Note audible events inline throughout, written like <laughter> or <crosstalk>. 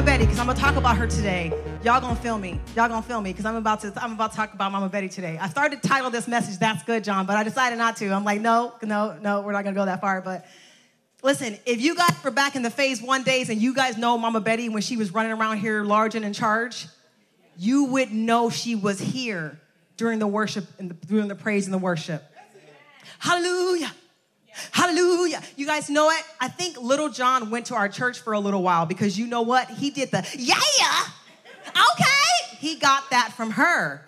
Mama Betty, because I'm gonna talk about her today, y'all gonna feel me. Y'all gonna feel me because I'm about to I'm about to talk about Mama Betty today. I started to title this message "That's Good, John," but I decided not to. I'm like, no, no, no, we're not gonna go that far. But listen, if you guys were back in the phase one days and you guys know Mama Betty when she was running around here large and in charge, you would know she was here during the worship and the, during the praise and the worship. Hallelujah. Hallelujah. You guys know it? I think Lil Jon went to our church for a little while because you know what? He did the yeah. Okay. He got that from her.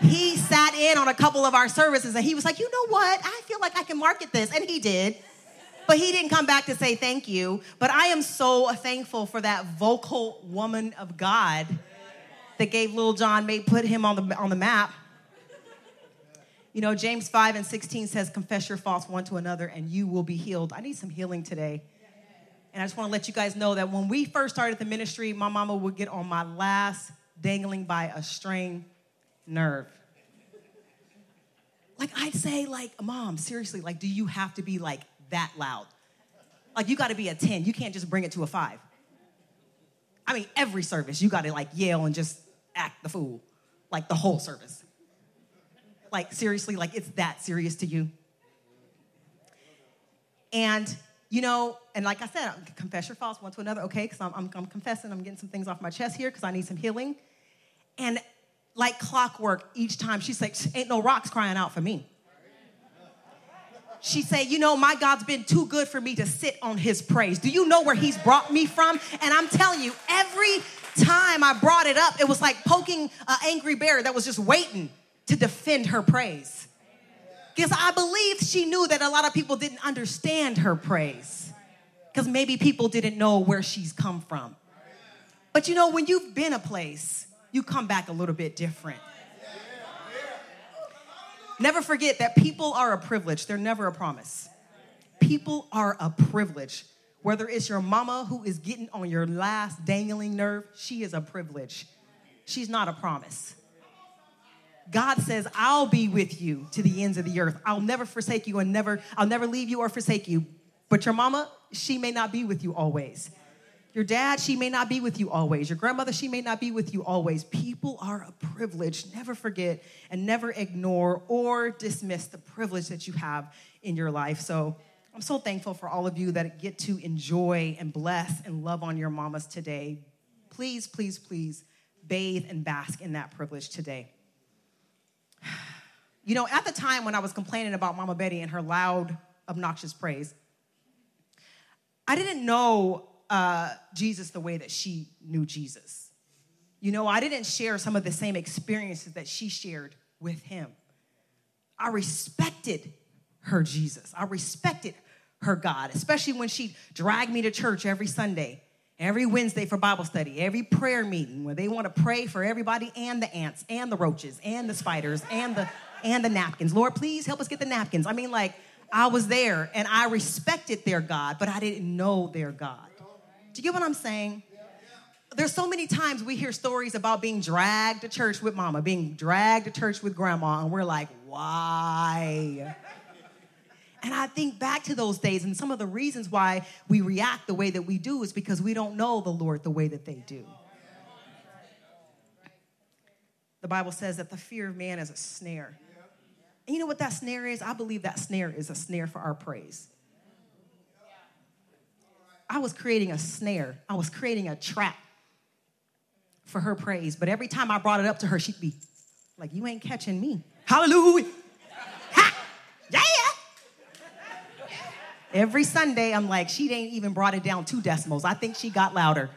He sat in on a couple of our services and he was like, you know what? I feel like I can market this. And he did. But he didn't come back to say thank you. But I am so thankful for that vocal woman of God that gave Lil Jon, made put him on the on the map. You know, James 5 and 16 says, Confess your faults one to another and you will be healed. I need some healing today. And I just want to let you guys know that when we first started the ministry, my mama would get on my last dangling by a string nerve. Like, I'd say, like, Mom, seriously, like, do you have to be like that loud? Like, you got to be a 10. You can't just bring it to a five. I mean, every service, you got to like yell and just act the fool, like the whole service. Like, seriously, like it's that serious to you. And, you know, and like I said, confess your faults one to another, okay? Because I'm, I'm, I'm confessing, I'm getting some things off my chest here because I need some healing. And like clockwork, each time she's like, ain't no rocks crying out for me. She said, You know, my God's been too good for me to sit on his praise. Do you know where he's brought me from? And I'm telling you, every time I brought it up, it was like poking an angry bear that was just waiting to defend her praise. Because I believe she knew that a lot of people didn't understand her praise. Because maybe people didn't know where she's come from. But you know, when you've been a place, you come back a little bit different. Never forget that people are a privilege, they're never a promise. People are a privilege. Whether it's your mama who is getting on your last dangling nerve, she is a privilege. She's not a promise. God says, I'll be with you to the ends of the earth. I'll never forsake you and never, I'll never leave you or forsake you. But your mama, she may not be with you always. Your dad, she may not be with you always. Your grandmother, she may not be with you always. People are a privilege. Never forget and never ignore or dismiss the privilege that you have in your life. So I'm so thankful for all of you that get to enjoy and bless and love on your mamas today. Please, please, please bathe and bask in that privilege today. You know, at the time when I was complaining about Mama Betty and her loud, obnoxious praise, I didn't know uh, Jesus the way that she knew Jesus. You know, I didn't share some of the same experiences that she shared with him. I respected her Jesus. I respected her God, especially when she dragged me to church every Sunday, every Wednesday for Bible study, every prayer meeting where they want to pray for everybody and the ants and the roaches and the spiders and the and the napkins. Lord, please help us get the napkins. I mean, like, I was there and I respected their God, but I didn't know their God. Do you get what I'm saying? There's so many times we hear stories about being dragged to church with mama, being dragged to church with grandma, and we're like, why? And I think back to those days, and some of the reasons why we react the way that we do is because we don't know the Lord the way that they do. The Bible says that the fear of man is a snare. You know what that snare is? I believe that snare is a snare for our praise. I was creating a snare, I was creating a trap for her praise. But every time I brought it up to her, she'd be like, You ain't catching me. Hallelujah. Ha! Yeah. Every Sunday, I'm like, She ain't even brought it down two decimals. I think she got louder.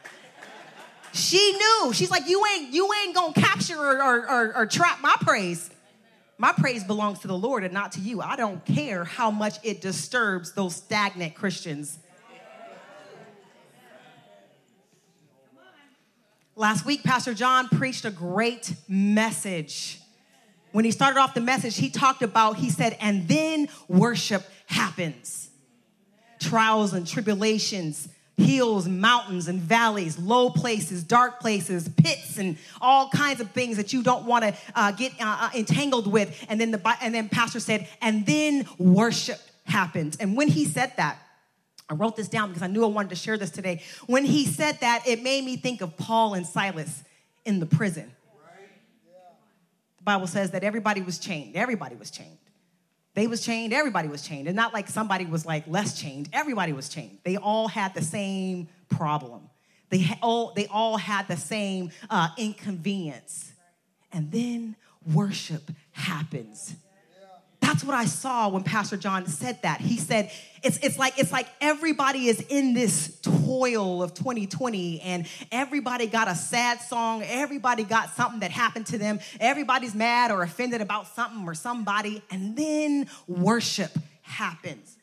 She knew. She's like, You ain't, you ain't gonna capture or, or, or, or trap my praise. My praise belongs to the Lord and not to you. I don't care how much it disturbs those stagnant Christians Last week, Pastor John preached a great message. When he started off the message, he talked about, he said, and then worship happens. Trials and tribulations, hills, mountains, and valleys, low places, dark places, pits, and all kinds of things that you don't want to uh, get uh, uh, entangled with. And then the and then Pastor said, and then worship happens. And when he said that, I wrote this down because I knew I wanted to share this today. When he said that, it made me think of Paul and Silas in the prison. The Bible says that everybody was chained. Everybody was chained. They was chained, everybody was chained. And not like somebody was like less chained. Everybody was chained. They all had the same problem. They all, they all had the same uh, inconvenience. And then worship happens. That's what I saw when Pastor John said that. He said, it's, it's, like, it's like everybody is in this toil of 2020 and everybody got a sad song. Everybody got something that happened to them. Everybody's mad or offended about something or somebody. And then worship happens.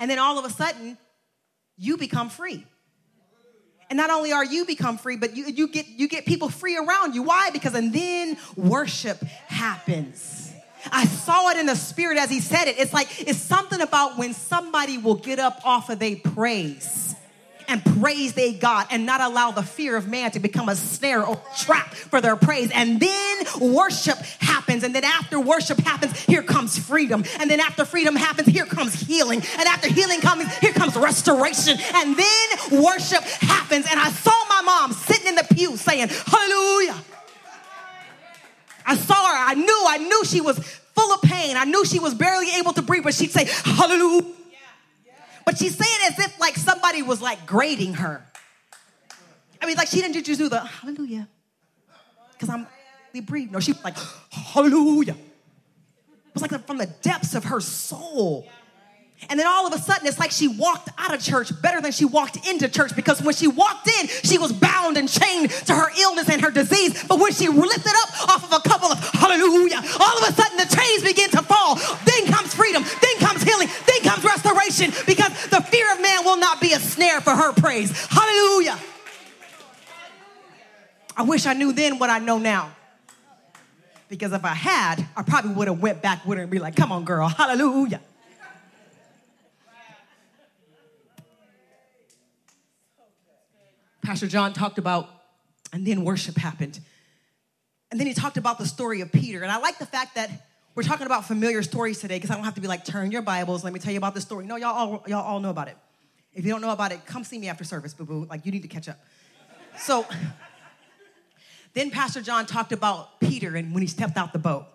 And then all of a sudden, you become free. And not only are you become free, but you, you, get, you get people free around you. Why? Because and then worship happens. I saw it in the spirit as he said it. It's like, it's something about when somebody will get up off of their praise and praise their God and not allow the fear of man to become a snare or trap for their praise. And then worship happens. And then after worship happens, here comes freedom. And then after freedom happens, here comes healing. And after healing comes, here comes restoration. And then worship happens. And I saw my mom sitting in the pew saying, Hallelujah. I saw her. I knew, I knew she was full of pain. I knew she was barely able to breathe, but she'd say, Hallelujah. But she'd it as if like somebody was like grading her. I mean, like she didn't just do the hallelujah. Because I'm breathing. No, she like, hallelujah. It was like from the depths of her soul. And then all of a sudden, it's like she walked out of church better than she walked into church because when she walked in, she was bound and chained to her illness and her disease. But when she lifted up off of a couple of hallelujah, all of a sudden the chains begin to fall. Then comes freedom, then comes healing, then comes restoration because the fear of man will not be a snare for her praise. Hallelujah. I wish I knew then what I know now. Because if I had, I probably would have went back with her and be like, come on, girl, hallelujah. Pastor John talked about, and then worship happened. And then he talked about the story of Peter. And I like the fact that we're talking about familiar stories today because I don't have to be like, turn your Bibles, let me tell you about the story. No, y'all all, y'all all know about it. If you don't know about it, come see me after service, boo boo. Like, you need to catch up. So, then Pastor John talked about Peter and when he stepped out the boat.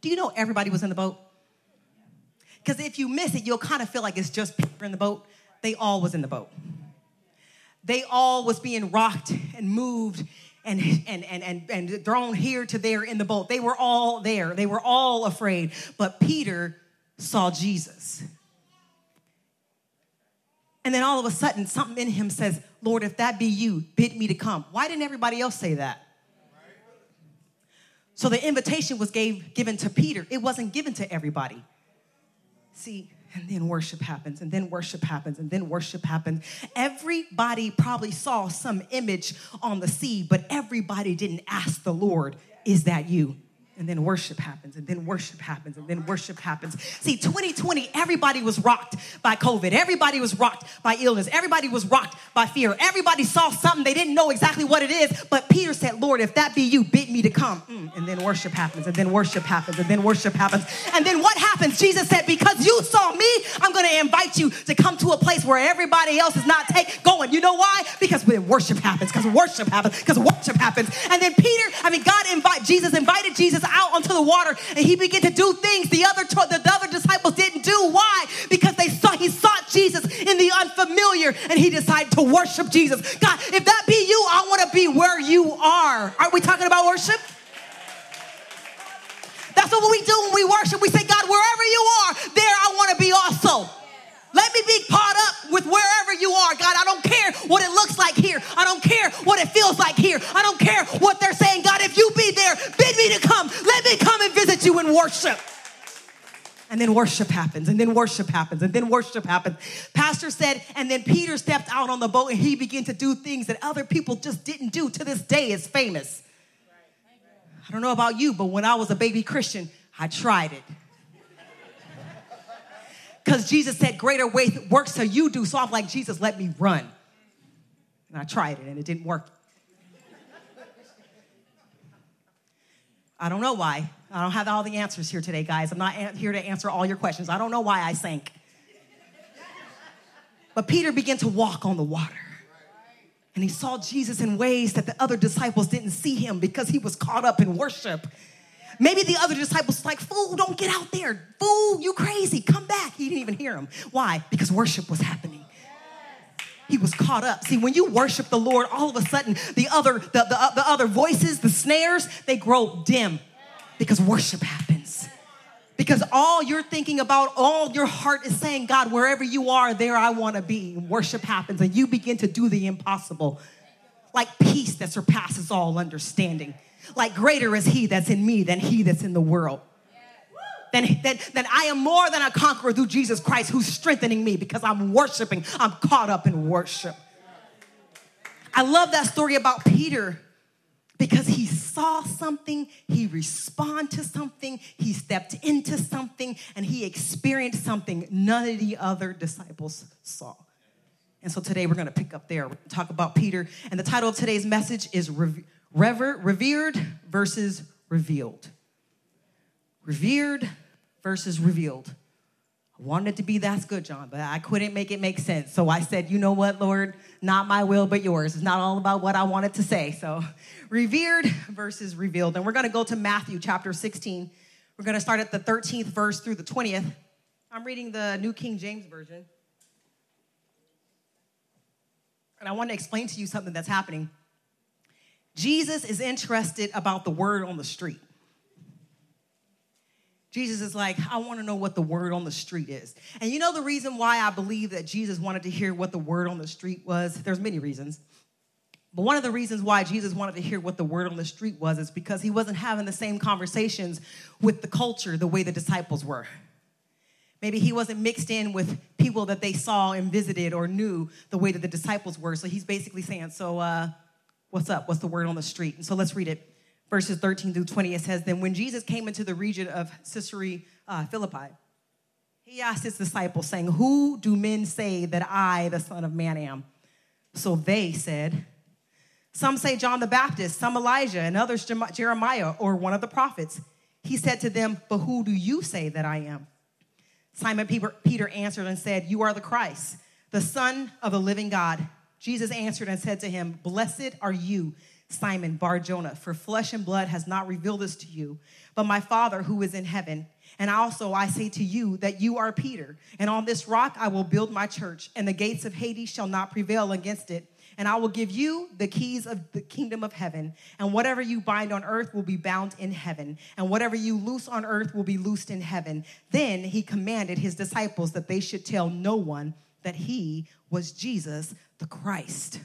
Do you know everybody was in the boat? Because if you miss it, you'll kind of feel like it's just Peter in the boat. They all was in the boat they all was being rocked and moved and, and, and, and, and thrown here to there in the boat. They were all there. They were all afraid. But Peter saw Jesus. And then all of a sudden, something in him says, Lord, if that be you, bid me to come. Why didn't everybody else say that? So the invitation was gave, given to Peter. It wasn't given to everybody. See, and then worship happens, and then worship happens, and then worship happens. Everybody probably saw some image on the sea, but everybody didn't ask the Lord, Is that you? And then worship happens, and then worship happens, and then worship happens. See, 2020, everybody was rocked by COVID. Everybody was rocked by illness. Everybody was rocked by fear. Everybody saw something. They didn't know exactly what it is, but Peter said, Lord, if that be you, bid me to come. Mm, and then worship happens, and then worship happens, and then worship happens. And then what happens? Jesus said, Because you saw me, I'm going to invite you to come to a place where everybody else is not take, going. You know why? Because when worship happens, because worship happens, because worship happens. And then Peter, I mean, God invite Jesus invited Jesus out onto the water and he began to do things the other, the other disciples didn't do. Why? Because they saw he sought Jesus in the unfamiliar and he decided to worship Jesus. God, if that be you, I want to be where you are. Aren't we talking about worship? That's what we do when we worship. We say, God, wherever you are, there I want to be also. Me be caught up with wherever you are. God, I don't care what it looks like here. I don't care what it feels like here. I don't care what they're saying. God, if you be there, bid me to come. Let me come and visit you in worship. And then worship happens, and then worship happens, and then worship happens. Pastor said, and then Peter stepped out on the boat and he began to do things that other people just didn't do. To this day, is famous. I don't know about you, but when I was a baby Christian, I tried it. Because Jesus said, Greater weight works so you do. So I'm like, Jesus, let me run. And I tried it and it didn't work. I don't know why. I don't have all the answers here today, guys. I'm not here to answer all your questions. I don't know why I sank. But Peter began to walk on the water. And he saw Jesus in ways that the other disciples didn't see him because he was caught up in worship. Maybe the other disciples like, fool, don't get out there. Fool, you crazy. Come back. He didn't even hear him. Why? Because worship was happening. He was caught up. See, when you worship the Lord, all of a sudden the other, the, the, the other voices, the snares, they grow dim because worship happens. Because all you're thinking about, all your heart is saying, God, wherever you are, there I want to be. Worship happens, and you begin to do the impossible. Like peace that surpasses all understanding. Like greater is he that's in me than he that's in the world. Then, then, then I am more than a conqueror through Jesus Christ who's strengthening me because I'm worshiping. I'm caught up in worship. I love that story about Peter because he saw something, he responded to something, he stepped into something, and he experienced something none of the other disciples saw. And so today we're going to pick up there, talk about Peter. And the title of today's message is Rever- revered versus revealed. Revered versus revealed. I wanted it to be that's good, John, but I couldn't make it make sense. So I said, you know what, Lord? Not my will, but yours. It's not all about what I wanted to say. So <laughs> revered versus revealed. And we're going to go to Matthew chapter 16. We're going to start at the 13th verse through the 20th. I'm reading the New King James Version. And I want to explain to you something that's happening. Jesus is interested about the word on the street. Jesus is like, I want to know what the word on the street is. And you know the reason why I believe that Jesus wanted to hear what the word on the street was? There's many reasons. But one of the reasons why Jesus wanted to hear what the word on the street was is because he wasn't having the same conversations with the culture the way the disciples were. Maybe he wasn't mixed in with people that they saw and visited or knew the way that the disciples were. So he's basically saying, So, uh, What's up? What's the word on the street? And so let's read it. Verses 13 through 20, it says, Then when Jesus came into the region of Caesarea uh, Philippi, he asked his disciples, saying, Who do men say that I, the Son of Man, am? So they said, Some say John the Baptist, some Elijah, and others Jeremiah or one of the prophets. He said to them, But who do you say that I am? Simon Peter answered and said, You are the Christ, the Son of the living God. Jesus answered and said to him, Blessed are you, Simon Bar Jonah, for flesh and blood has not revealed this to you, but my Father who is in heaven. And also I say to you that you are Peter, and on this rock I will build my church, and the gates of Hades shall not prevail against it. And I will give you the keys of the kingdom of heaven. And whatever you bind on earth will be bound in heaven. And whatever you loose on earth will be loosed in heaven. Then he commanded his disciples that they should tell no one that he was Jesus the Christ.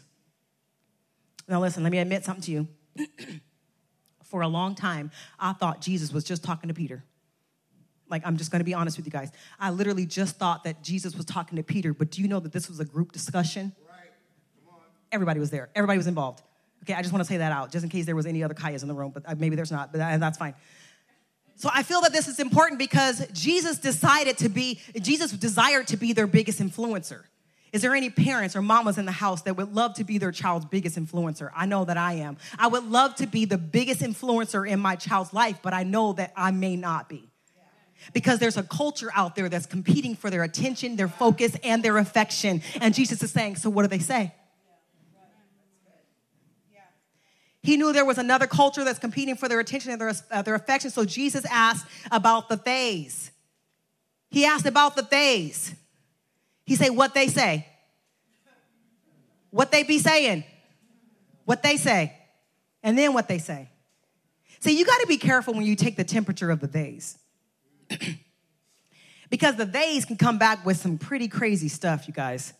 Now, listen, let me admit something to you. <clears throat> For a long time, I thought Jesus was just talking to Peter. Like, I'm just gonna be honest with you guys. I literally just thought that Jesus was talking to Peter, but do you know that this was a group discussion? Right. Everybody was there, everybody was involved. Okay, I just wanna say that out, just in case there was any other Kaiyas in the room, but uh, maybe there's not, but that's fine. So I feel that this is important because Jesus decided to be, Jesus desired to be their biggest influencer. Is there any parents or mamas in the house that would love to be their child's biggest influencer? I know that I am. I would love to be the biggest influencer in my child's life, but I know that I may not be. Because there's a culture out there that's competing for their attention, their focus, and their affection. And Jesus is saying, So what do they say? He knew there was another culture that's competing for their attention and their, uh, their affection. So Jesus asked about the theys. He asked about the theys. He say, what they say. What they be saying. What they say. And then what they say. See, you got to be careful when you take the temperature of the days. <clears throat> because the days can come back with some pretty crazy stuff, you guys.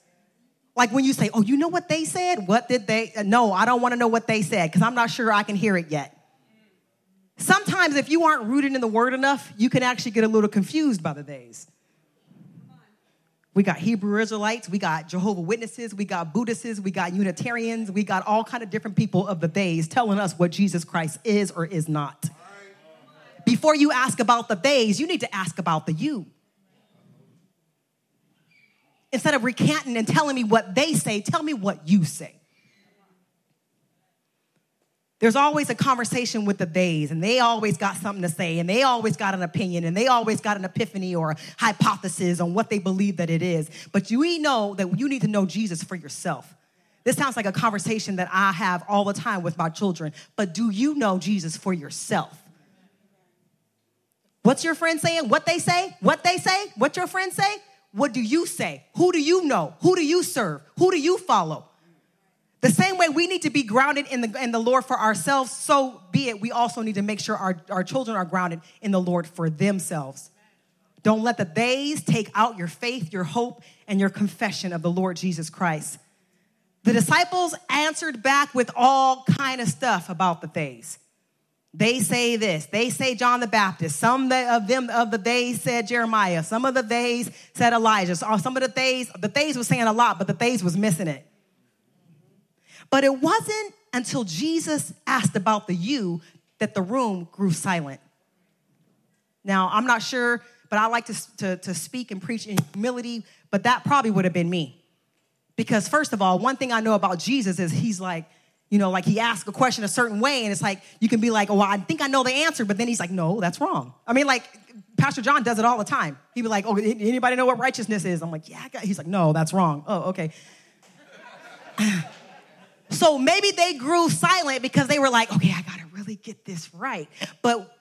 Like when you say, oh, you know what they said? What did they? Uh, no, I don't want to know what they said because I'm not sure I can hear it yet. Sometimes sometimes if you aren't rooted in the word enough, you can actually get a little confused by the days. We got Hebrew Israelites, we got Jehovah Witnesses, we got Buddhists, we got Unitarians, we got all kind of different people of the days telling us what Jesus Christ is or is not. Before you ask about the days, you need to ask about the you. Instead of recanting and telling me what they say, tell me what you say. There's always a conversation with the days, and they always got something to say, and they always got an opinion, and they always got an epiphany or a hypothesis on what they believe that it is. But you know that you need to know Jesus for yourself. This sounds like a conversation that I have all the time with my children, but do you know Jesus for yourself? What's your friend saying? What they say? What they say? What your friends say? What do you say? Who do you know? Who do you serve? Who do you follow? The same way we need to be grounded in the, in the Lord for ourselves, so be it. We also need to make sure our, our children are grounded in the Lord for themselves. Don't let the days take out your faith, your hope, and your confession of the Lord Jesus Christ. The disciples answered back with all kind of stuff about the days. They say this. They say John the Baptist. Some of them of the days said Jeremiah. Some of the days said Elijah. Some of the days, the days was saying a lot, but the days was missing it. But it wasn't until Jesus asked about the you that the room grew silent. Now, I'm not sure, but I like to, to, to speak and preach in humility, but that probably would have been me. Because, first of all, one thing I know about Jesus is he's like, you know, like he asks a question a certain way, and it's like you can be like, oh, well, I think I know the answer, but then he's like, no, that's wrong. I mean, like Pastor John does it all the time. He'd be like, oh, anybody know what righteousness is? I'm like, yeah, he's like, no, that's wrong. Oh, okay. So maybe they grew silent because they were like, okay, I gotta really get this right. But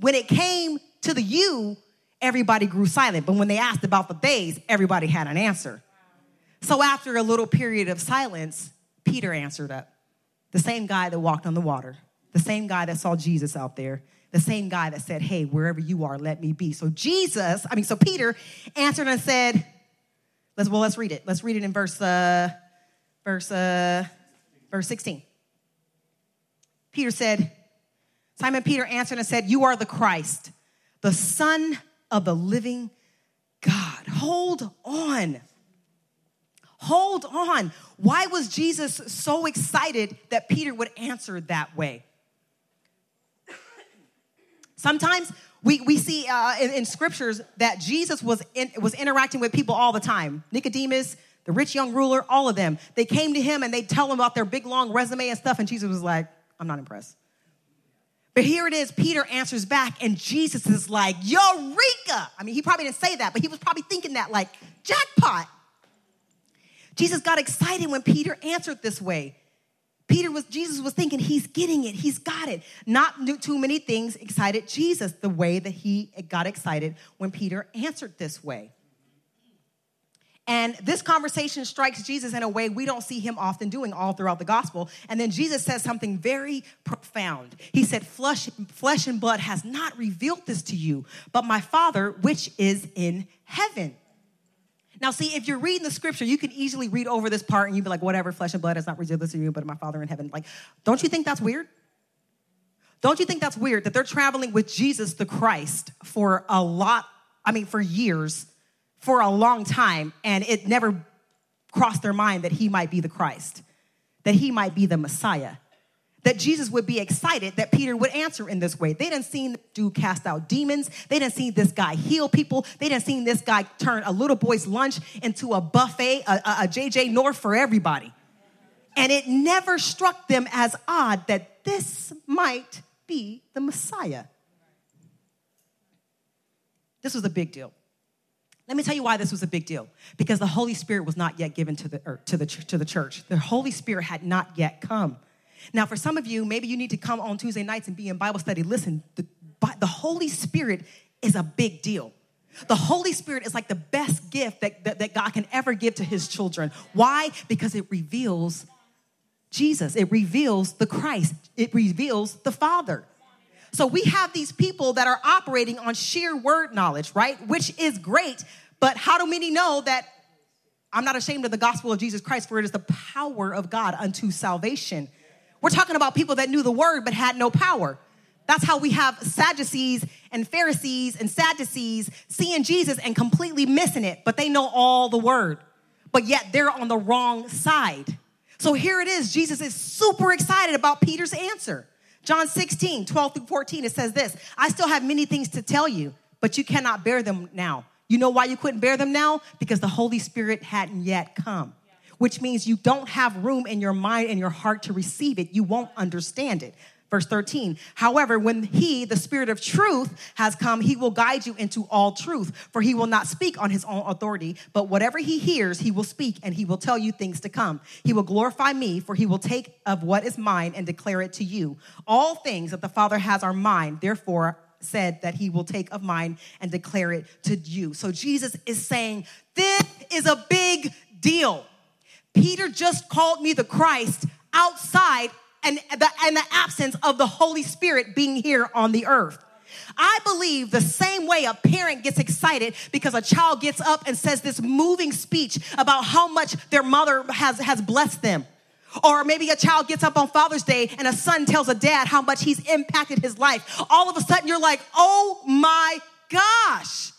when it came to the you, everybody grew silent. But when they asked about the days, everybody had an answer. So after a little period of silence, Peter answered up. The same guy that walked on the water, the same guy that saw Jesus out there, the same guy that said, Hey, wherever you are, let me be. So Jesus, I mean, so Peter answered and said, Let's well, let's read it. Let's read it in verse uh verse uh verse 16. Peter said, Simon Peter answered and said, You are the Christ, the Son of the living God. Hold on. Hold on. Why was Jesus so excited that Peter would answer that way? Sometimes we, we see uh, in, in, scriptures that Jesus was, in, was interacting with people all the time. Nicodemus, the rich young ruler, all of them. They came to him and they tell him about their big long resume and stuff, and Jesus was like, I'm not impressed. But here it is, Peter answers back, and Jesus is like, Eureka! I mean, he probably didn't say that, but he was probably thinking that, like, jackpot. Jesus got excited when Peter answered this way. Peter was, Jesus was thinking, he's getting it, he's got it. Not too many things excited Jesus the way that he got excited when Peter answered this way. And this conversation strikes Jesus in a way we don't see him often doing all throughout the gospel. And then Jesus says something very profound. He said, Flesh, flesh and blood has not revealed this to you, but my Father, which is in heaven. Now, see, if you're reading the scripture, you can easily read over this part and you'd be like, whatever, flesh and blood has not revealed this to you, but my Father in heaven. Like, don't you think that's weird? Don't you think that's weird that they're traveling with Jesus the Christ for a lot, I mean, for years? For a long time, and it never crossed their mind that he might be the Christ, that he might be the Messiah. That Jesus would be excited that Peter would answer in this way. They didn't see the dude cast out demons. They didn't see this guy heal people. They didn't see this guy turn a little boy's lunch into a buffet, a, a, a JJ North for everybody. And it never struck them as odd that this might be the Messiah. This was a big deal. Let me tell you why this was a big deal. Because the Holy Spirit was not yet given to the, er, to the, to the church. The Holy Spirit had not yet come. Now, for some of you, maybe you need to come on Tuesday nights and be in Bible study. Listen, the, the Holy Spirit is a big deal. The Holy Spirit is like the best gift that, that, that God can ever give to his children. Why? Because it reveals Jesus, it reveals the Christ, it reveals the Father. So we have these people that are operating on sheer word knowledge, right? Which is great, but how do many know that I'm not ashamed of the gospel of Jesus Christ, for it is the power of God unto salvation. We're talking about people that knew the word but had no power. That's how we have Sadducees and Pharisees and Sadducees seeing Jesus and completely missing it, but they know all the word. But yet they're on the wrong side. So here it is. Jesus is super excited about Peter's answer. John 16, 12 through 14, it says this I still have many things to tell you, but you cannot bear them now. You know why you couldn't bear them now? Because the Holy Spirit hadn't yet come, which means you don't have room in your mind and your heart to receive it. You won't understand it. Verse 13, however, when he, the Spirit of truth, has come, he will guide you into all truth, for he will not speak on his own authority, but whatever he hears, he will speak, and he will tell you things to come. He will glorify me, for he will take of what is mine and declare it to you. All things that the Father has are mine, therefore, said that he will take of mine and declare it to you. So Jesus is saying, This is a big deal. Peter just called me the Christ outside and the, and the absence of the Holy Spirit being here on the earth. I believe the same way a parent gets excited because a child gets up and says this moving speech about how much their mother has, has blessed them. Or maybe a child gets up on Father's Day and a son tells a dad how much he's impacted his life. All of a sudden, you're like, oh my gosh.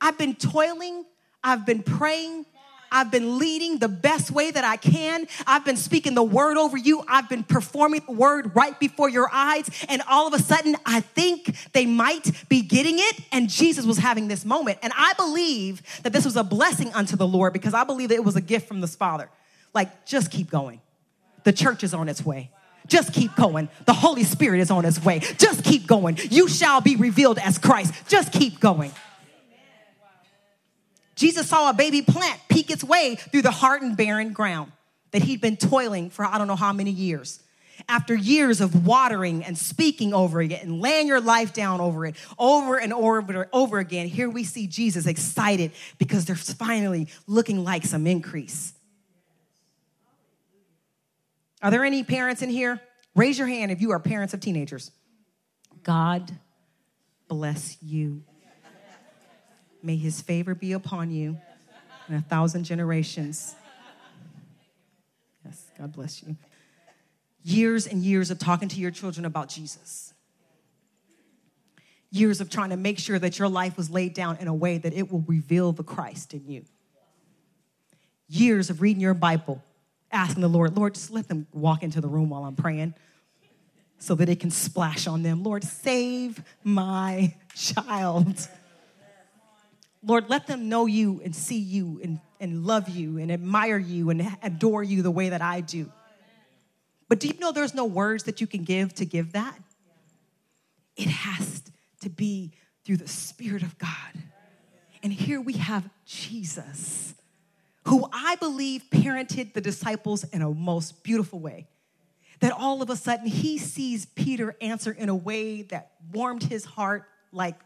I've been toiling, I've been praying, I've been leading the best way that I can. I've been speaking the word over you. I've been performing the word right before your eyes. And all of a sudden, I think they might be getting it. And Jesus was having this moment. And I believe that this was a blessing unto the Lord because I believe that it was a gift from the Father. Like, just keep going. The church is on its way. Just keep going. The Holy Spirit is on its way. Just keep going. You shall be revealed as Christ. Just keep going. Jesus saw a baby plant peek its way through the hard and barren ground that he'd been toiling for I don't know how many years. After years of watering and speaking over it and laying your life down over it over and over, over again, here we see Jesus excited because they're finally looking like some increase. Are there any parents in here? Raise your hand if you are parents of teenagers. God bless you. May his favor be upon you in a thousand generations. Yes, God bless you. Years and years of talking to your children about Jesus. Years of trying to make sure that your life was laid down in a way that it will reveal the Christ in you. Years of reading your Bible, asking the Lord, Lord, just let them walk into the room while I'm praying so that it can splash on them. Lord, save my <laughs> child. Lord, let them know you and see you and, and love you and admire you and adore you the way that I do. But do you know there's no words that you can give to give that? It has to be through the Spirit of God. And here we have Jesus, who I believe parented the disciples in a most beautiful way. That all of a sudden he sees Peter answer in a way that warmed his heart like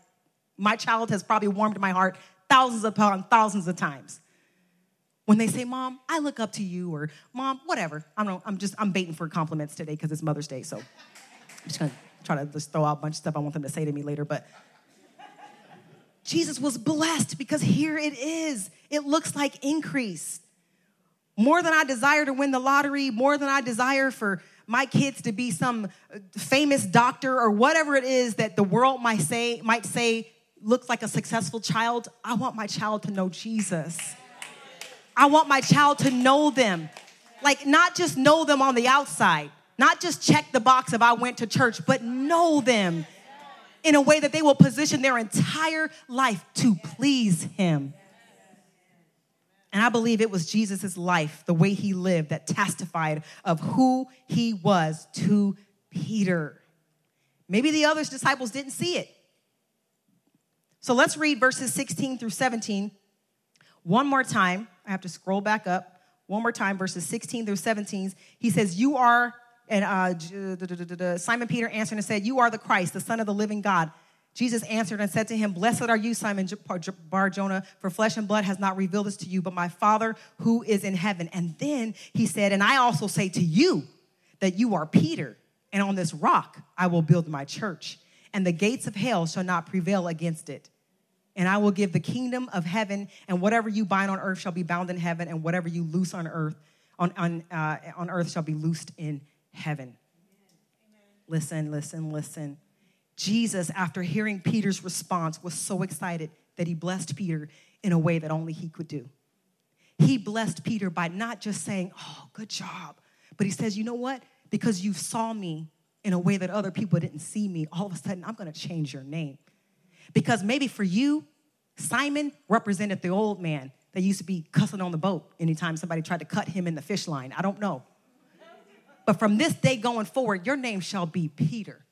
my child has probably warmed my heart thousands upon thousands of times. When they say, Mom, I look up to you, or Mom, whatever. I'm, I'm just, I'm baiting for compliments today because it's Mother's Day. So I'm just gonna try to just throw out a bunch of stuff I want them to say to me later. But Jesus was blessed because here it is. It looks like increase. More than I desire to win the lottery, more than I desire for my kids to be some famous doctor or whatever it is that the world might say might say looks like a successful child, I want my child to know Jesus. I want my child to know them. Like, not just know them on the outside, not just check the box if I went to church, but know them in a way that they will position their entire life to please Him. And I believe it was Jesus' life, the way he lived, that testified of who he was to Peter. Maybe the other disciples didn't see it. So let's read verses 16 through 17 one more time. I have to scroll back up. One more time, verses 16 through 17. He says, You are, and uh, Simon Peter answered and said, You are the Christ, the Son of the living God. Jesus answered and said to him, Blessed are you, Simon Bar Jonah, for flesh and blood has not revealed this to you, but my Father who is in heaven. And then he said, And I also say to you that you are Peter, and on this rock I will build my church, and the gates of hell shall not prevail against it and I will give the kingdom of heaven, and whatever you bind on earth shall be bound in heaven, and whatever you loose on earth on, on, uh, on earth shall be loosed in heaven. Amen. Listen, listen, listen. Jesus, after hearing Peter's response, was so excited that he blessed Peter in a way that only he could do. He blessed Peter by not just saying, Oh, good job, but he says, You know what? Because you saw me in a way that other people didn't see me, all of a sudden I'm gonna change your name. Because maybe for you, Simon represented the old man that used to be cussing on the boat anytime somebody tried to cut him in the fish line. I don't know. But from this day going forward, your name shall be Peter.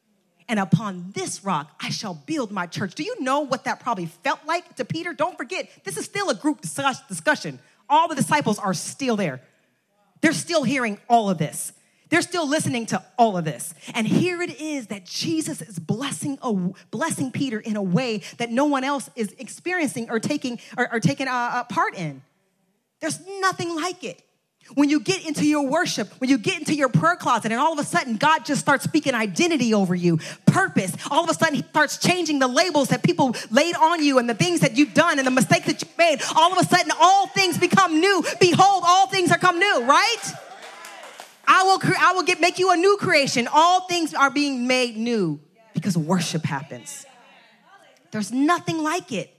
And upon this rock, I shall build my church. Do you know what that probably felt like to Peter? Don't forget, this is still a group discussion. All the disciples are still there. They're still hearing all of this. They're still listening to all of this. And here it is that Jesus is blessing, a, blessing Peter in a way that no one else is experiencing or taking, or, or taking a, a part in. There's nothing like it. When you get into your worship, when you get into your prayer closet, and all of a sudden God just starts speaking identity over you, purpose. All of a sudden He starts changing the labels that people laid on you and the things that you've done and the mistakes that you've made. All of a sudden, all things become new. Behold, all things are come new, right? I will, I will get, make you a new creation. All things are being made new because worship happens. There's nothing like it.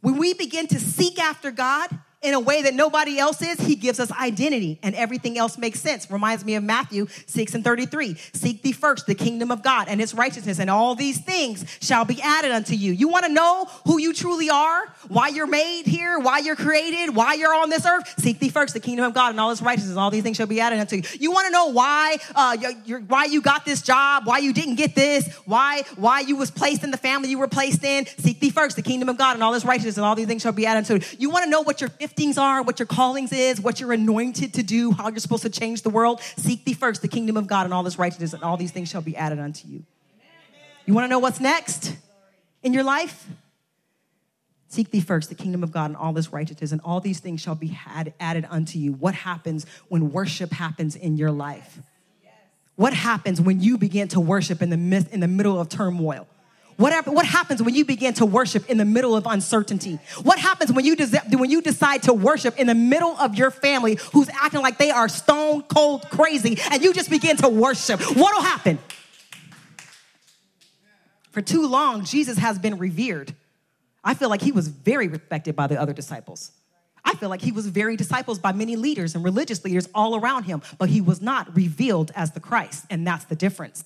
When we begin to seek after God, in a way that nobody else is, he gives us identity and everything else makes sense. Reminds me of Matthew 6 and 33. Seek thee first the kingdom of God and its righteousness, and all these things shall be added unto you. You want to know who you truly are, why you're made here, why you're created, why you're on this earth? Seek thee first the kingdom of God and all his righteousness, and all these things shall be added unto you. You want to know why, uh, you're, why you got this job, why you didn't get this, why, why you was placed in the family you were placed in? Seek thee first the kingdom of God and all his righteousness, and all these things shall be added unto you. You want to know what your giftings are, what your callings is, what you're anointed to do, how you're supposed to change the world. Seek thee first the kingdom of God and all this righteousness, and all these things shall be added unto you. You want to know what's next in your life? Seek thee first the kingdom of God and all this righteousness, and all these things shall be had, added unto you. What happens when worship happens in your life? What happens when you begin to worship in the, midst, in the middle of turmoil? Whatever, what happens when you begin to worship in the middle of uncertainty? What happens when you, des- when you decide to worship in the middle of your family who's acting like they are stone cold crazy and you just begin to worship? What'll happen? For too long, Jesus has been revered. I feel like he was very respected by the other disciples. I feel like he was very disciples by many leaders and religious leaders all around him, but he was not revealed as the Christ, and that's the difference.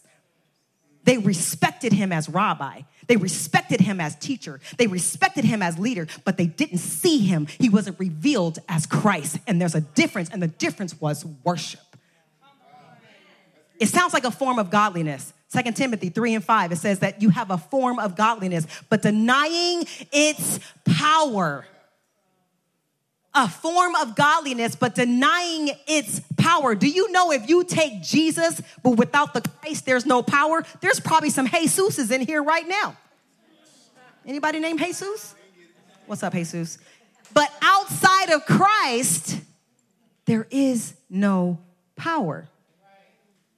They respected him as rabbi. They respected him as teacher. They respected him as leader, but they didn't see him. He wasn't revealed as Christ. And there's a difference, and the difference was worship. It sounds like a form of godliness. 2 Timothy 3 and 5, it says that you have a form of godliness, but denying its power a form of godliness, but denying its power. Do you know if you take Jesus, but without the Christ, there's no power? There's probably some Jesuses in here right now. Anybody named Jesus? What's up, Jesus? But outside of Christ, there is no power.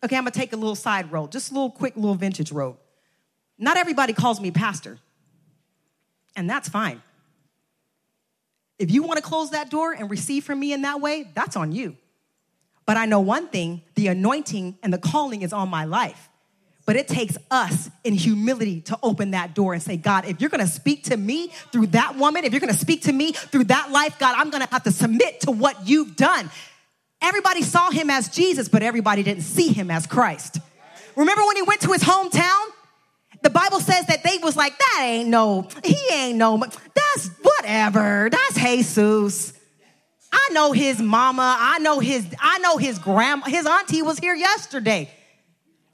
Okay, I'm gonna take a little side road, just a little quick little vintage road. Not everybody calls me pastor, and that's fine. If you want to close that door and receive from me in that way, that's on you. But I know one thing the anointing and the calling is on my life. But it takes us in humility to open that door and say, God, if you're gonna speak to me through that woman, if you're gonna speak to me through that life, God, I'm gonna have to submit to what you've done. Everybody saw him as Jesus, but everybody didn't see him as Christ. Remember when he went to his hometown the Bible says that they was like, that ain't no, he ain't no, that's whatever. That's Jesus. I know his mama. I know his, I know his grandma, his auntie was here yesterday.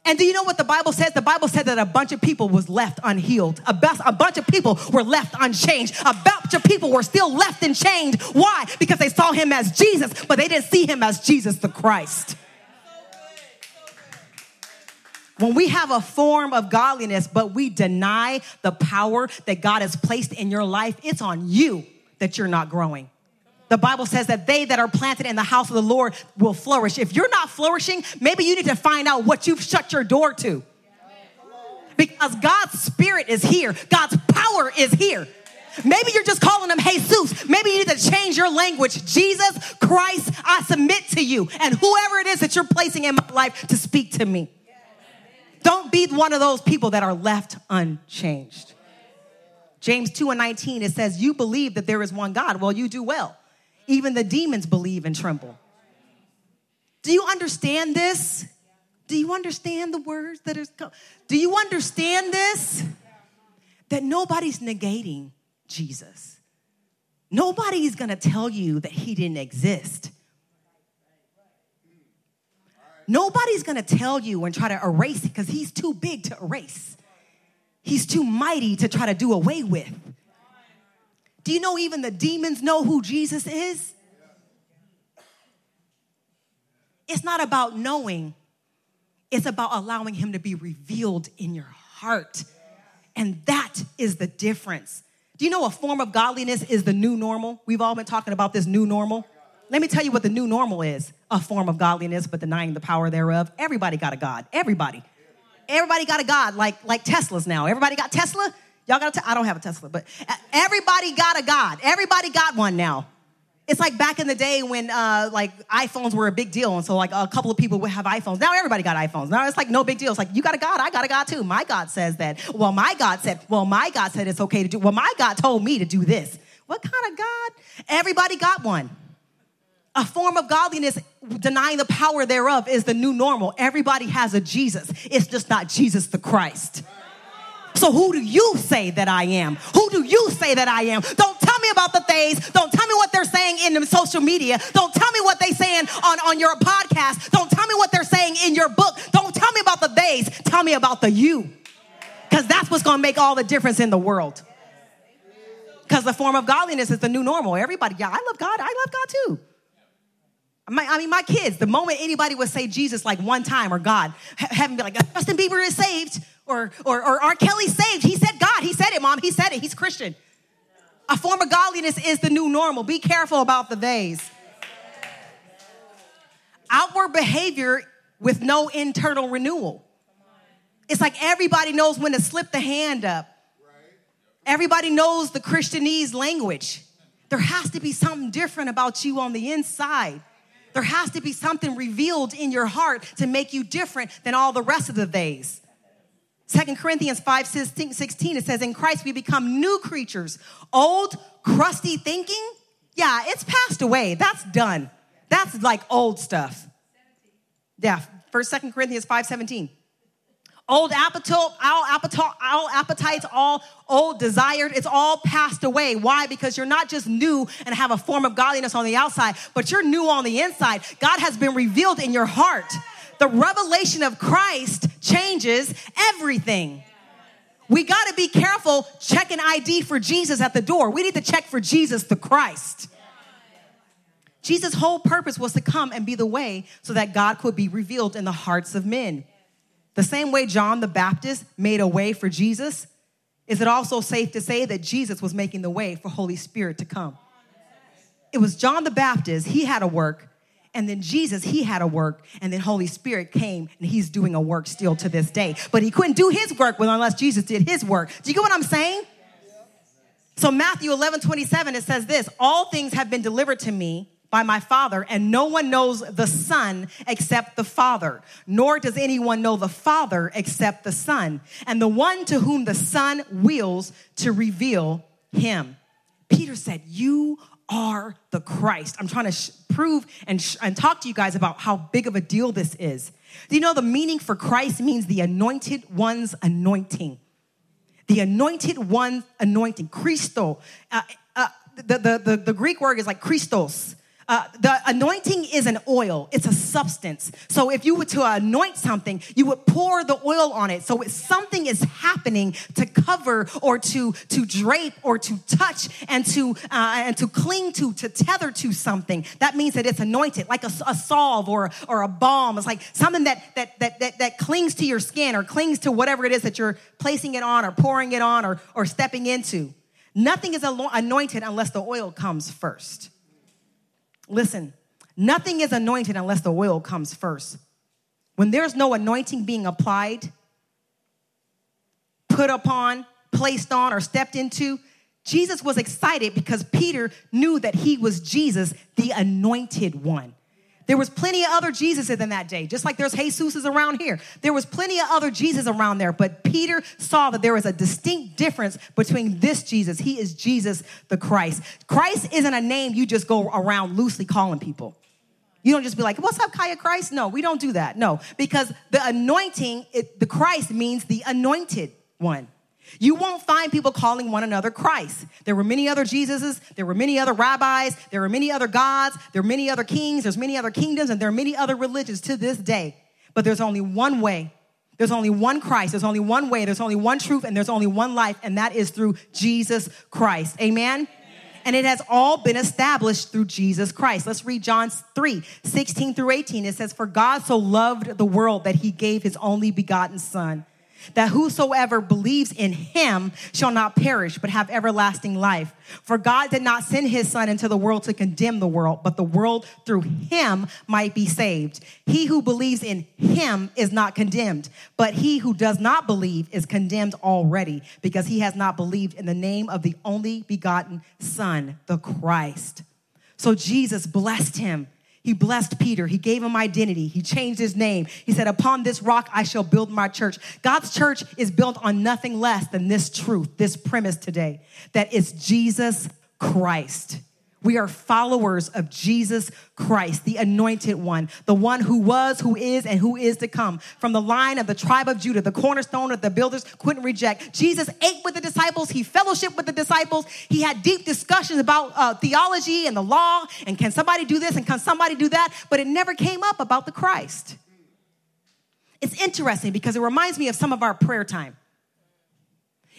And do you know what the Bible says? The Bible said that a bunch of people was left unhealed. A, best, a bunch of people were left unchanged. A bunch of people were still left in chains. Why? Because they saw him as Jesus, but they didn't see him as Jesus the Christ. When we have a form of godliness, but we deny the power that God has placed in your life, it's on you that you're not growing. The Bible says that they that are planted in the house of the Lord will flourish. If you're not flourishing, maybe you need to find out what you've shut your door to. Because God's spirit is here, God's power is here. Maybe you're just calling him Jesus. Maybe you need to change your language. Jesus Christ, I submit to you. And whoever it is that you're placing in my life to speak to me. Don't be one of those people that are left unchanged. James 2 and 19, it says, You believe that there is one God. Well, you do well. Even the demons believe and tremble. Do you understand this? Do you understand the words that are Do you understand this? That nobody's negating Jesus. Nobody's gonna tell you that he didn't exist. Nobody's gonna tell you and try to erase it because he's too big to erase. He's too mighty to try to do away with. Do you know even the demons know who Jesus is? It's not about knowing, it's about allowing him to be revealed in your heart. And that is the difference. Do you know a form of godliness is the new normal? We've all been talking about this new normal. Let me tell you what the new normal is a form of godliness, but denying the power thereof. Everybody got a God. Everybody. Everybody got a God, like, like Teslas now. Everybody got Tesla? Y'all got a te- I don't have a Tesla, but everybody got a God. Everybody got one now. It's like back in the day when uh, like iPhones were a big deal, and so like a couple of people would have iPhones. Now everybody got iPhones. Now it's like no big deal. It's like you got a God, I got a God too. My God says that. Well, my God said. Well, my God said it's okay to do. Well, my God told me to do this. What kind of God? Everybody got one. A form of godliness, denying the power thereof, is the new normal. Everybody has a Jesus. It's just not Jesus the Christ. So who do you say that I am? Who do you say that I am? Don't tell me about the things. Don't tell me what they're saying in the social media. Don't tell me what they're saying on, on your podcast. Don't tell me what they're saying in your book. Don't tell me about the days. Tell me about the you. Because that's what's going to make all the difference in the world. Because the form of godliness is the new normal. Everybody, yeah, I love God. I love God too. My, I mean, my kids, the moment anybody would say Jesus like one time or God, heaven be like, Justin Bieber is saved or, or, or R. Kelly saved. He said God. He said it, mom. He said it. He's Christian. A form of godliness is the new normal. Be careful about the days. Outward behavior with no internal renewal. It's like everybody knows when to slip the hand up. Everybody knows the Christianese language. There has to be something different about you on the inside. There has to be something revealed in your heart to make you different than all the rest of the days. Second Corinthians 5 16, it says, In Christ we become new creatures. Old, crusty thinking, yeah, it's passed away. That's done. That's like old stuff. Yeah, first, second Corinthians 5 17. Old appetite, all appetite, all appetites, all old desired, it's all passed away. Why? Because you're not just new and have a form of godliness on the outside, but you're new on the inside. God has been revealed in your heart the revelation of Christ changes everything. We got to be careful checking ID for Jesus at the door. We need to check for Jesus the Christ. Jesus' whole purpose was to come and be the way so that God could be revealed in the hearts of men. The same way John the Baptist made a way for Jesus, is it also safe to say that Jesus was making the way for Holy Spirit to come? It was John the Baptist, he had a work, and then Jesus, he had a work, and then Holy Spirit came, and he's doing a work still to this day. But he couldn't do his work unless Jesus did his work. Do you get what I'm saying? So Matthew 11, 27, it says this, all things have been delivered to me by my Father, and no one knows the Son except the Father, nor does anyone know the Father except the Son, and the one to whom the Son wills to reveal him. Peter said, You are the Christ. I'm trying to sh- prove and, sh- and talk to you guys about how big of a deal this is. Do you know the meaning for Christ means the anointed one's anointing? The anointed one's anointing, Christo. Uh, uh, the, the, the, the Greek word is like Christos. Uh, the anointing is an oil, it's a substance. So if you were to anoint something, you would pour the oil on it. So if something is happening to cover or to, to drape or to touch and to, uh, and to cling to, to tether to something. That means that it's anointed, like a, a salve or, or a balm. It's like something that, that, that, that, that clings to your skin or clings to whatever it is that you're placing it on or pouring it on or, or stepping into. Nothing is anointed unless the oil comes first. Listen, nothing is anointed unless the oil comes first. When there's no anointing being applied, put upon, placed on, or stepped into, Jesus was excited because Peter knew that he was Jesus, the anointed one. There was plenty of other Jesuses in that day, just like there's Jesuses around here. There was plenty of other Jesus around there, but Peter saw that there was a distinct difference between this Jesus. He is Jesus the Christ. Christ isn't a name you just go around loosely calling people. You don't just be like, what's up, Kaiya Christ? No, we don't do that. No, because the anointing, it, the Christ means the anointed one. You won't find people calling one another Christ. There were many other Jesuses, there were many other rabbis, there were many other gods, there are many other kings, there's many other kingdoms, and there are many other religions to this day. But there's only one way. There's only one Christ. There's only one way. There's only one truth, and there's only one life, and that is through Jesus Christ. Amen? And it has all been established through Jesus Christ. Let's read John 3 16 through 18. It says, For God so loved the world that he gave his only begotten Son that whosoever believes in him shall not perish, but have everlasting life. For God did not send his son into the world to condemn the world, but the world through him might be saved. He who believes in him is not condemned, but he who does not believe is condemned already, because he has not believed in the name of the only begotten son, the Christ. So Jesus blessed him he blessed Peter. He gave him identity. He changed his name. He said, Upon this rock I shall build my church. God's church is built on nothing less than this truth, this premise today that it's Jesus Christ. We are followers of Jesus Christ, the anointed one, the one who was, who is, and who is to come. From the line of the tribe of Judah, the cornerstone of the builders couldn't reject. Jesus ate with the disciples. He fellowshiped with the disciples. He had deep discussions about uh, theology and the law and can somebody do this and can somebody do that, but it never came up about the Christ. It's interesting because it reminds me of some of our prayer time.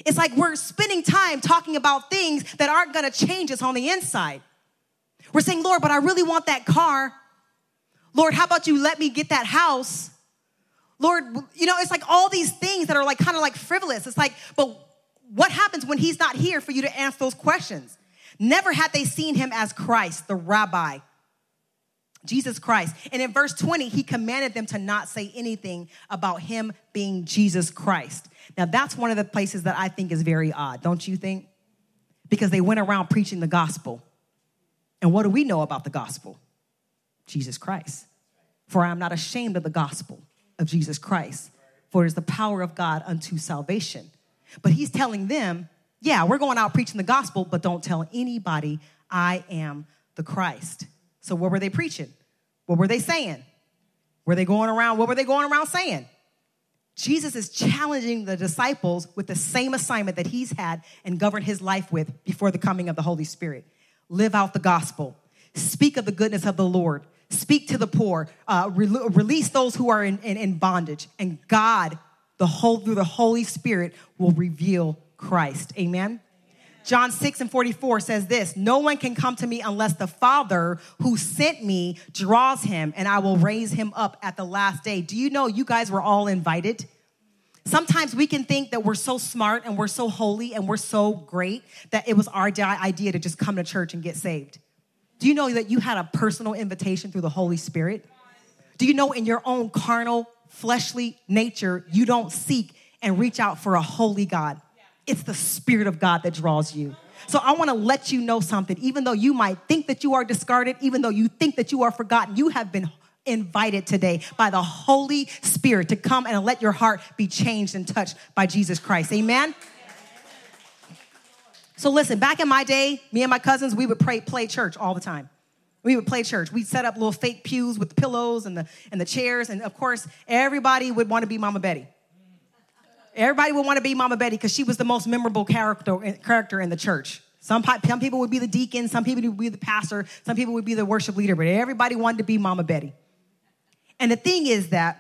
It's like we're spending time talking about things that aren't going to change us on the inside. We're saying, Lord, but I really want that car. Lord, how about you let me get that house? Lord, you know, it's like all these things that are like kind of like frivolous. It's like, but what happens when he's not here for you to answer those questions? Never had they seen him as Christ, the rabbi, Jesus Christ. And in verse 20, he commanded them to not say anything about him being Jesus Christ. Now, that's one of the places that I think is very odd, don't you think? Because they went around preaching the gospel. And what do we know about the gospel? Jesus Christ. For I am not ashamed of the gospel of Jesus Christ, for it is the power of God unto salvation. But he's telling them, yeah, we're going out preaching the gospel, but don't tell anybody I am the Christ. So what were they preaching? What were they saying? Were they going around? What were they going around saying? Jesus is challenging the disciples with the same assignment that he's had and governed his life with before the coming of the Holy Spirit live out the gospel, speak of the goodness of the Lord, speak to the poor, uh, re- release those who are in, in, in bondage, and God, the whole through the Holy Spirit, will reveal Christ. Amen. John 6 and 44 says this No one can come to me unless the Father who sent me draws him, and I will raise him up at the last day. Do you know you guys were all invited? Sometimes we can think that we're so smart and we're so holy and we're so great that it was our idea to just come to church and get saved. Do you know that you had a personal invitation through the Holy Spirit? Do you know in your own carnal, fleshly nature, you don't seek and reach out for a holy God? It's the Spirit of God that draws you. So I want to let you know something. Even though you might think that you are discarded, even though you think that you are forgotten, you have been invited today by the Holy Spirit to come and let your heart be changed and touched by Jesus Christ. Amen. So listen, back in my day, me and my cousins, we would pray, play church all the time. We would play church. We'd set up little fake pews with the pillows and the and the chairs, and of course, everybody would want to be Mama Betty. Everybody would want to be Mama Betty because she was the most memorable character eh, character in the church. Some, some people would be the deacon, some people would be the pastor, some people would be the worship leader, but everybody wanted to be Mama Betty. And the thing is that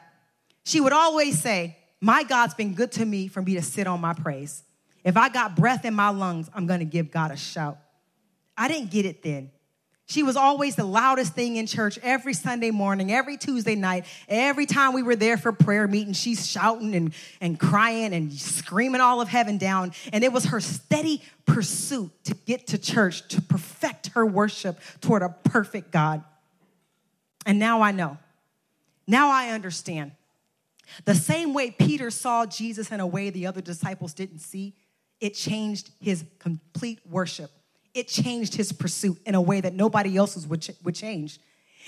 she would always say, My God's been good to me for me to sit on my praise. If I got breath in my lungs, I'm gonna give God a shout. I didn't get it then. She was always the loudest thing in church every Sunday morning, every Tuesday night, every time we were there for prayer meeting. She's shouting and, and crying and screaming all of heaven down. And it was her steady pursuit to get to church, to perfect her worship toward a perfect God. And now I know now I understand. The same way Peter saw Jesus in a way the other disciples didn't see, it changed his complete worship. It changed his pursuit in a way that nobody else's would, ch- would change.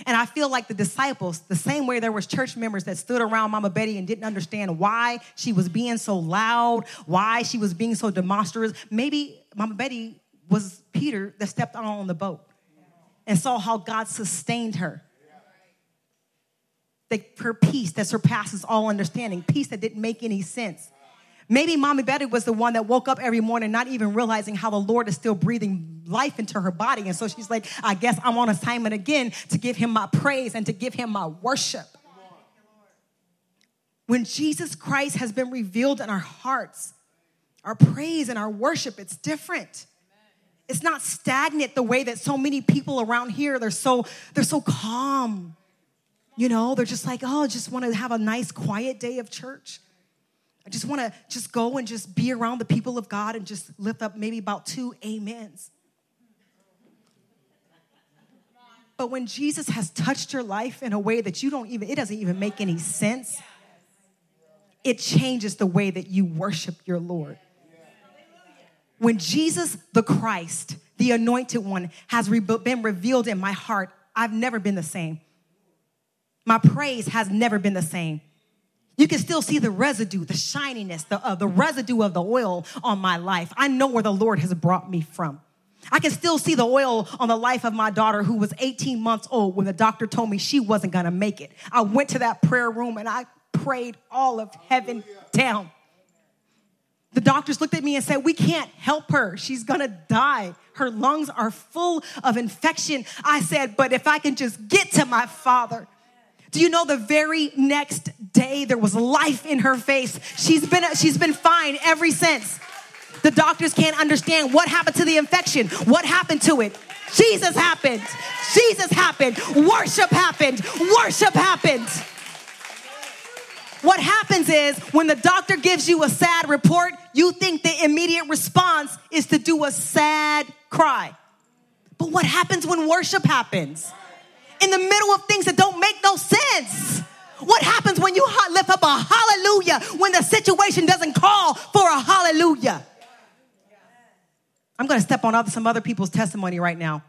And I feel like the disciples, the same way there was church members that stood around Mama Betty and didn't understand why she was being so loud, why she was being so demonstrative. Maybe Mama Betty was Peter that stepped on the boat and saw how God sustained her. The, her peace that surpasses all understanding, peace that didn't make any sense. Maybe Mommy Betty was the one that woke up every morning not even realizing how the Lord is still breathing life into her body. And so she's like, I guess I'm on assignment again to give him my praise and to give him my worship. When Jesus Christ has been revealed in our hearts, our praise and our worship, it's different. It's not stagnant the way that so many people around here, they're so, they're so calm. You know, they're just like, oh, I just want to have a nice quiet day of church. I just want to just go and just be around the people of God and just lift up maybe about two amens. But when Jesus has touched your life in a way that you don't even, it doesn't even make any sense, it changes the way that you worship your Lord. When Jesus the Christ, the anointed one, has been revealed in my heart, I've never been the same. My praise has never been the same. You can still see the residue, the shininess, the, uh, the residue of the oil on my life. I know where the Lord has brought me from. I can still see the oil on the life of my daughter who was 18 months old when the doctor told me she wasn't gonna make it. I went to that prayer room and I prayed all of heaven down. The doctors looked at me and said, We can't help her. She's gonna die. Her lungs are full of infection. I said, But if I can just get to my father, do you know the very next day there was life in her face? She's been, she's been fine ever since. The doctors can't understand what happened to the infection, what happened to it. Jesus happened. Jesus happened. Worship happened. Worship happened. What happens is when the doctor gives you a sad report, you think the immediate response is to do a sad cry. But what happens when worship happens? In the middle of things that don't make no sense. What happens when you lift up a hallelujah when the situation doesn't call for a hallelujah? I'm going to step on some other people's testimony right now.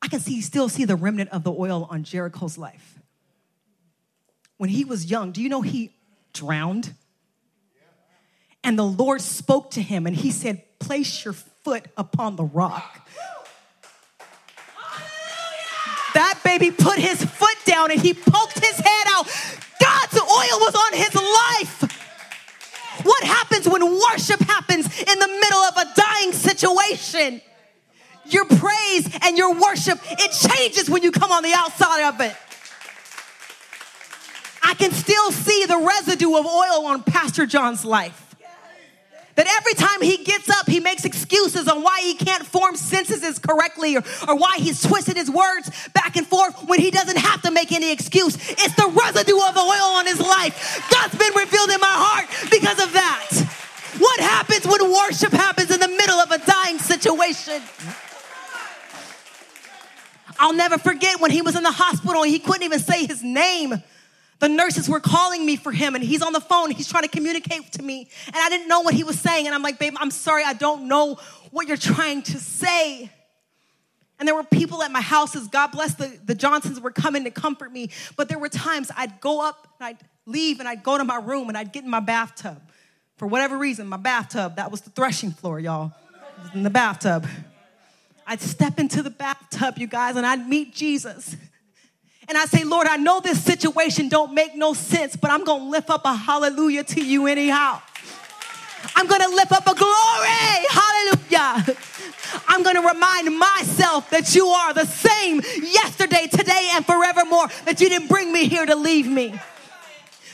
I can see, still see the remnant of the oil on Jericho's life. When he was young, do you know he drowned? And the Lord spoke to him and he said, Place your foot upon the rock. That baby put his foot down and he poked his head out. God's oil was on his life. What happens when worship happens in the middle of a dying situation? Your praise and your worship, it changes when you come on the outside of it. I can still see the residue of oil on Pastor John's life. That every time he gets up, he makes excuses on why he can't form sentences correctly or, or why he's twisted his words back and forth when he doesn't have to make any excuse. It's the residue of the oil on his life. God's been revealed in my heart because of that. What happens when worship happens in the middle of a dying situation? I'll never forget when he was in the hospital and he couldn't even say his name. The nurses were calling me for him, and he's on the phone. He's trying to communicate to me, and I didn't know what he was saying. And I'm like, babe, I'm sorry, I don't know what you're trying to say. And there were people at my houses, God bless the, the Johnsons, were coming to comfort me. But there were times I'd go up and I'd leave and I'd go to my room and I'd get in my bathtub. For whatever reason, my bathtub, that was the threshing floor, y'all. in the bathtub. I'd step into the bathtub, you guys, and I'd meet Jesus and I say, Lord, I know this situation don't make no sense, but I'm going to lift up a hallelujah to you anyhow. I'm going to lift up a glory. Hallelujah. I'm going to remind myself that you are the same yesterday, today, and forevermore, that you didn't bring me here to leave me.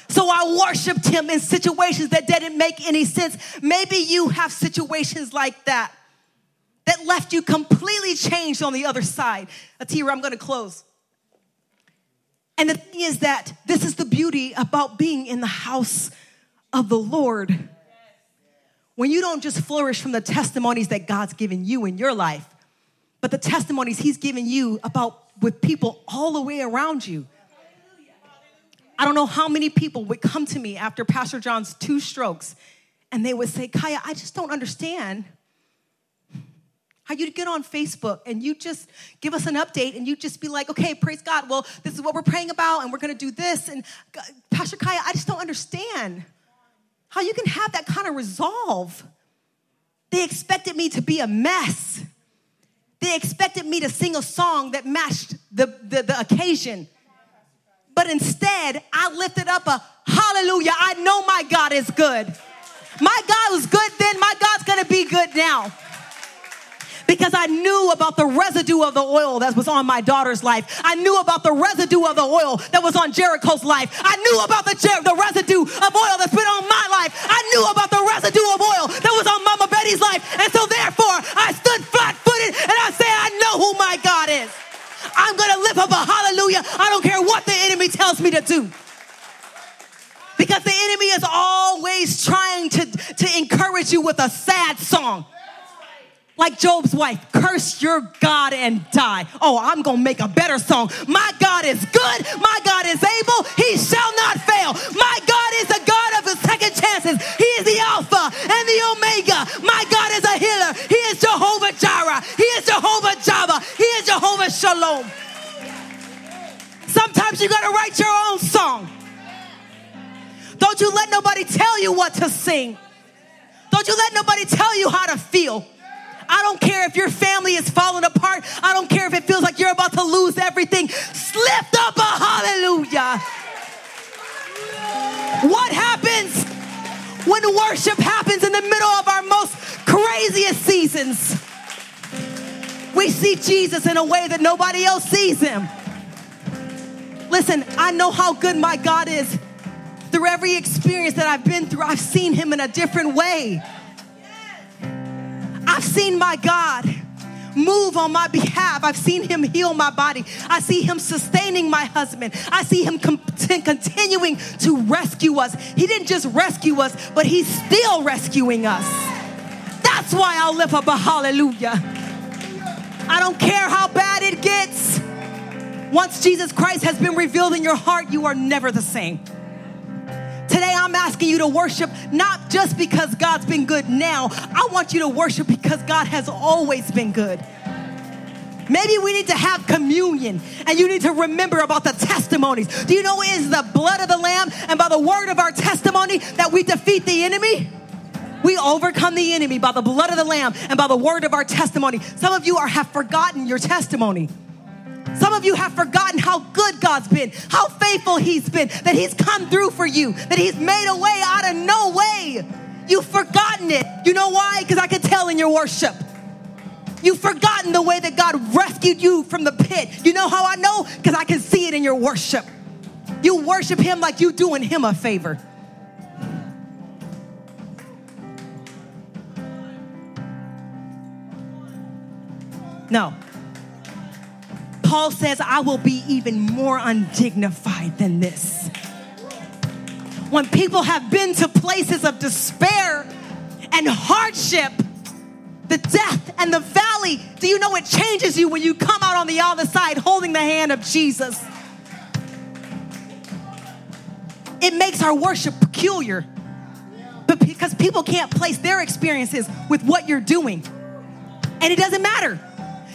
So I worshiped him in situations that didn't make any sense. Maybe you have situations like that that left you completely changed on the other side. Atira, I'm going to close. And the thing is that this is the beauty about being in the house of the Lord. When you don't just flourish from the testimonies that God's given you in your life, but the testimonies He's given you about with people all the way around you. I don't know how many people would come to me after Pastor John's two strokes and they would say, Kaiya, I just don't understand How you get on Facebook and you just give us an update and you just be like, okay, praise God. Well, this is what we're praying about and we're going to do this. And Pastor Kaiya, I just don't understand how you can have that kind of resolve. They expected me to be a mess. They expected me to sing a song that matched the, the, the occasion. But instead, I lifted up a hallelujah. I know my God is good. My God was good then, my God's gonna be good now because I knew about the residue of the oil that was on my daughter's life. I knew about the residue of the oil that was on Jericho's life. I knew about the, Jer- the residue of oil that's been on my life. I knew about the residue of oil that was on Mama Betty's life. And so therefore, I stood flat footed and I said, I know who my God is. I'm going to lift up a hallelujah. I don't care what the enemy tells me to do because the enemy is always trying to, to encourage you with a sad song like Job's wife, curse your God and die. Oh, I'm gonna make a better song. My God is good, my God is able, he shall not fail. My God is the God of the second chances. He is the Alpha and the Omega. My God is a healer. He is Jehovah Jireh. He is Jehovah Jabba. He is Jehovah Shalom. Sometimes you gotta write your own song. Don't you let nobody tell you what to sing. Don't you let nobody tell you how to feel. I don't care if your family is falling apart. I don't care if it feels like you're about to lose everything. Lift up a hallelujah. What happens when worship happens in the middle of our most craziest seasons? We see Jesus in a way that nobody else sees him. Listen, I know how good my God is. Through every experience that I've been through, I've seen him in a different way. I've seen my God move on my behalf. I've seen him heal my body. I see him sustaining my husband. I see him com- continuing to rescue us. He didn't just rescue us, but he's still rescuing us. That's why I'll lift up a hallelujah. I don't care how bad it gets. Once Jesus Christ has been revealed in your heart, you are never the same. Today, I'm asking you to worship not just because God's been good now. I want you to worship because God has always been good. Maybe we need to have communion and you need to remember about the testimonies. Do you know it is the blood of the Lamb and by the word of our testimony that we defeat the enemy? We overcome the enemy by the blood of the Lamb and by the word of our testimony. Some of you are, have forgotten your testimony. Some of you have forgotten how good God's been, how faithful He's been, that He's come through for you, that He's made a way out of no way. You've forgotten it. You know why? Because I can tell in your worship. You've forgotten the way that God rescued you from the pit. You know how I know? Because I can see it in your worship. You worship Him like you're doing Him a favor. No. Paul says, I will be even more undignified than this. When people have been to places of despair and hardship, the death and the valley, do you know it changes you when you come out on the other side holding the hand of Jesus? It makes our worship peculiar. But because people can't place their experiences with what you're doing. And it doesn't matter.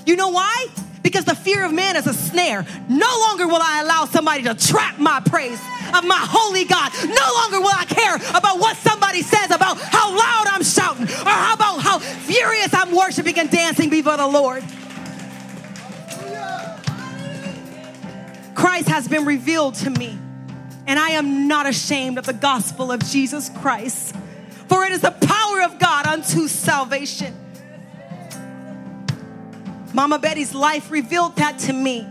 You know why? Because the fear of man is a snare. No longer will I allow somebody to trap my praise of my holy God. No longer will I care about what somebody says about how loud I'm shouting or how about how furious I'm worshiping and dancing before the Lord. Christ has been revealed to me, and I am not ashamed of the gospel of Jesus Christ, for it is the power of God unto salvation Mama Betty's life revealed that to me.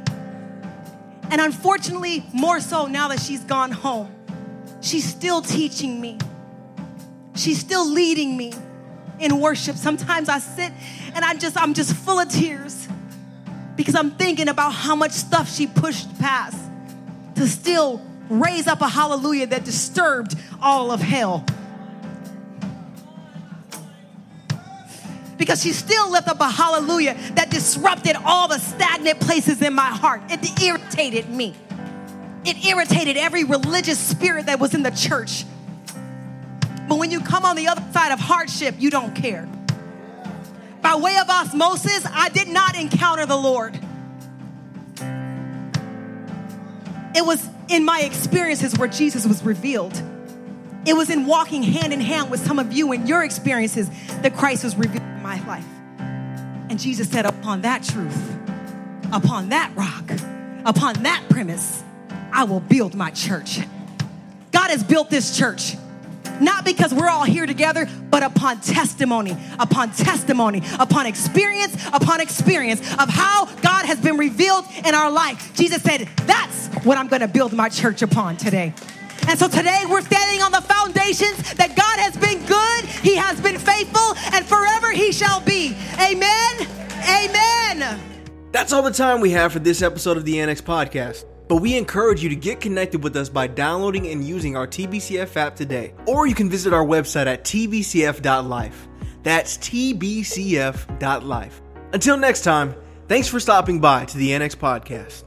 And unfortunately, more so now that she's gone home, she's still teaching me. She's still leading me in worship. Sometimes I sit and I just I'm just full of tears because I'm thinking about how much stuff she pushed past to still raise up a hallelujah that disturbed all of hell. Because she still left up a hallelujah that disrupted all the stagnant places in my heart. It irritated me. It irritated every religious spirit that was in the church. But when you come on the other side of hardship, you don't care. By way of osmosis, I did not encounter the Lord. It was in my experiences where Jesus was revealed. It was in walking hand in hand with some of you and your experiences that Christ was revealed in my life. And Jesus said, Upon that truth, upon that rock, upon that premise, I will build my church. God has built this church not because we're all here together, but upon testimony, upon testimony, upon experience, upon experience of how God has been revealed in our life. Jesus said, That's what I'm gonna build my church upon today. And so today we're standing on the foundations that God has been good, He has been faithful, and forever He shall be. Amen. Amen. That's all the time we have for this episode of the Annex Podcast. But we encourage you to get connected with us by downloading and using our TBCF app today. Or you can visit our website at tbcf.life. That's tbcf.life. Until next time, thanks for stopping by to the Annex Podcast.